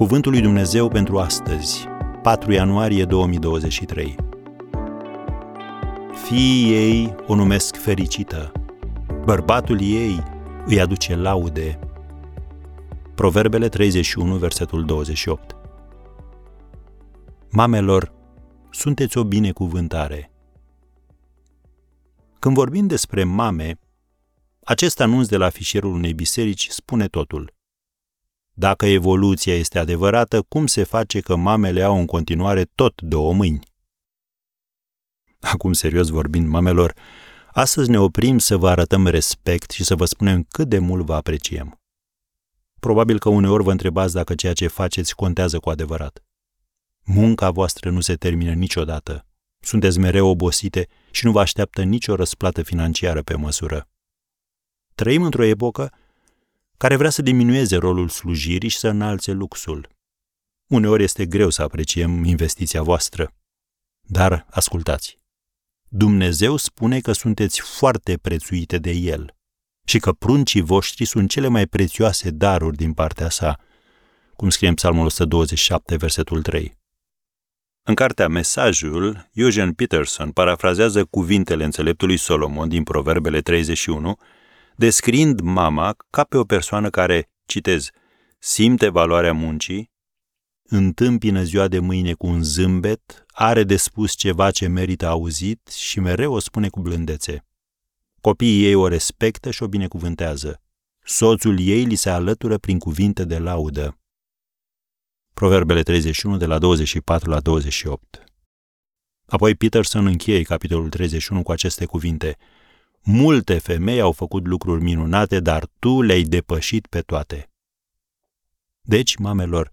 Cuvântul lui Dumnezeu pentru astăzi, 4 ianuarie 2023. Fiii ei o numesc fericită, bărbatul ei îi aduce laude. Proverbele 31, versetul 28. Mamelor, sunteți o binecuvântare. Când vorbim despre mame, acest anunț de la fișierul unei biserici spune totul. Dacă evoluția este adevărată, cum se face că mamele au în continuare tot două mâini? Acum, serios vorbind, mamelor, astăzi ne oprim să vă arătăm respect și să vă spunem cât de mult vă apreciem. Probabil că uneori vă întrebați dacă ceea ce faceți contează cu adevărat. Munca voastră nu se termină niciodată. Sunteți mereu obosite și nu vă așteaptă nicio răsplată financiară pe măsură. Trăim într-o epocă care vrea să diminueze rolul slujirii și să înalțe luxul. Uneori este greu să apreciem investiția voastră. Dar ascultați. Dumnezeu spune că sunteți foarte prețuite de El și că pruncii voștri sunt cele mai prețioase daruri din partea sa, cum scrie în Psalmul 127, versetul 3. În cartea Mesajul, Eugene Peterson parafrazează cuvintele înțeleptului Solomon din Proverbele 31, descriind mama ca pe o persoană care, citez, simte valoarea muncii, întâmpină ziua de mâine cu un zâmbet, are de spus ceva ce merită auzit și mereu o spune cu blândețe. Copiii ei o respectă și o binecuvântează. Soțul ei li se alătură prin cuvinte de laudă. Proverbele 31 de la 24 la 28. Apoi Peterson încheie capitolul 31 cu aceste cuvinte. Multe femei au făcut lucruri minunate, dar tu le-ai depășit pe toate. Deci, mamelor,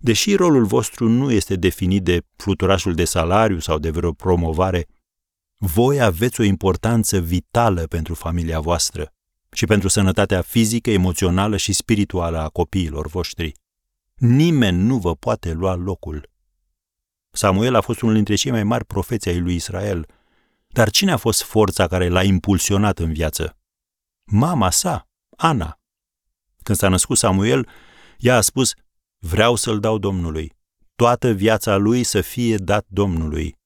deși rolul vostru nu este definit de fluturașul de salariu sau de vreo promovare, voi aveți o importanță vitală pentru familia voastră și pentru sănătatea fizică, emoțională și spirituală a copiilor voștri. Nimeni nu vă poate lua locul. Samuel a fost unul dintre cei mai mari profeți ai lui Israel, dar cine a fost forța care l-a impulsionat în viață? Mama sa, Ana. Când s-a născut Samuel, ea a spus, vreau să-l dau Domnului. Toată viața lui să fie dat Domnului.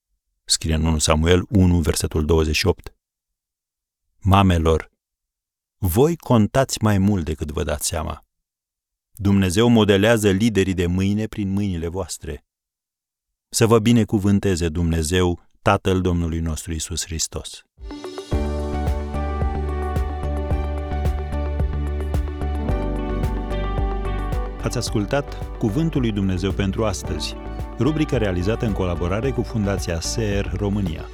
Scrie în 1 Samuel 1, versetul 28. Mamelor, voi contați mai mult decât vă dați seama. Dumnezeu modelează liderii de mâine prin mâinile voastre. Să vă binecuvânteze Dumnezeu, Tatăl Domnului nostru Isus Hristos. Ați ascultat Cuvântul lui Dumnezeu pentru astăzi, rubrica realizată în colaborare cu Fundația SER România.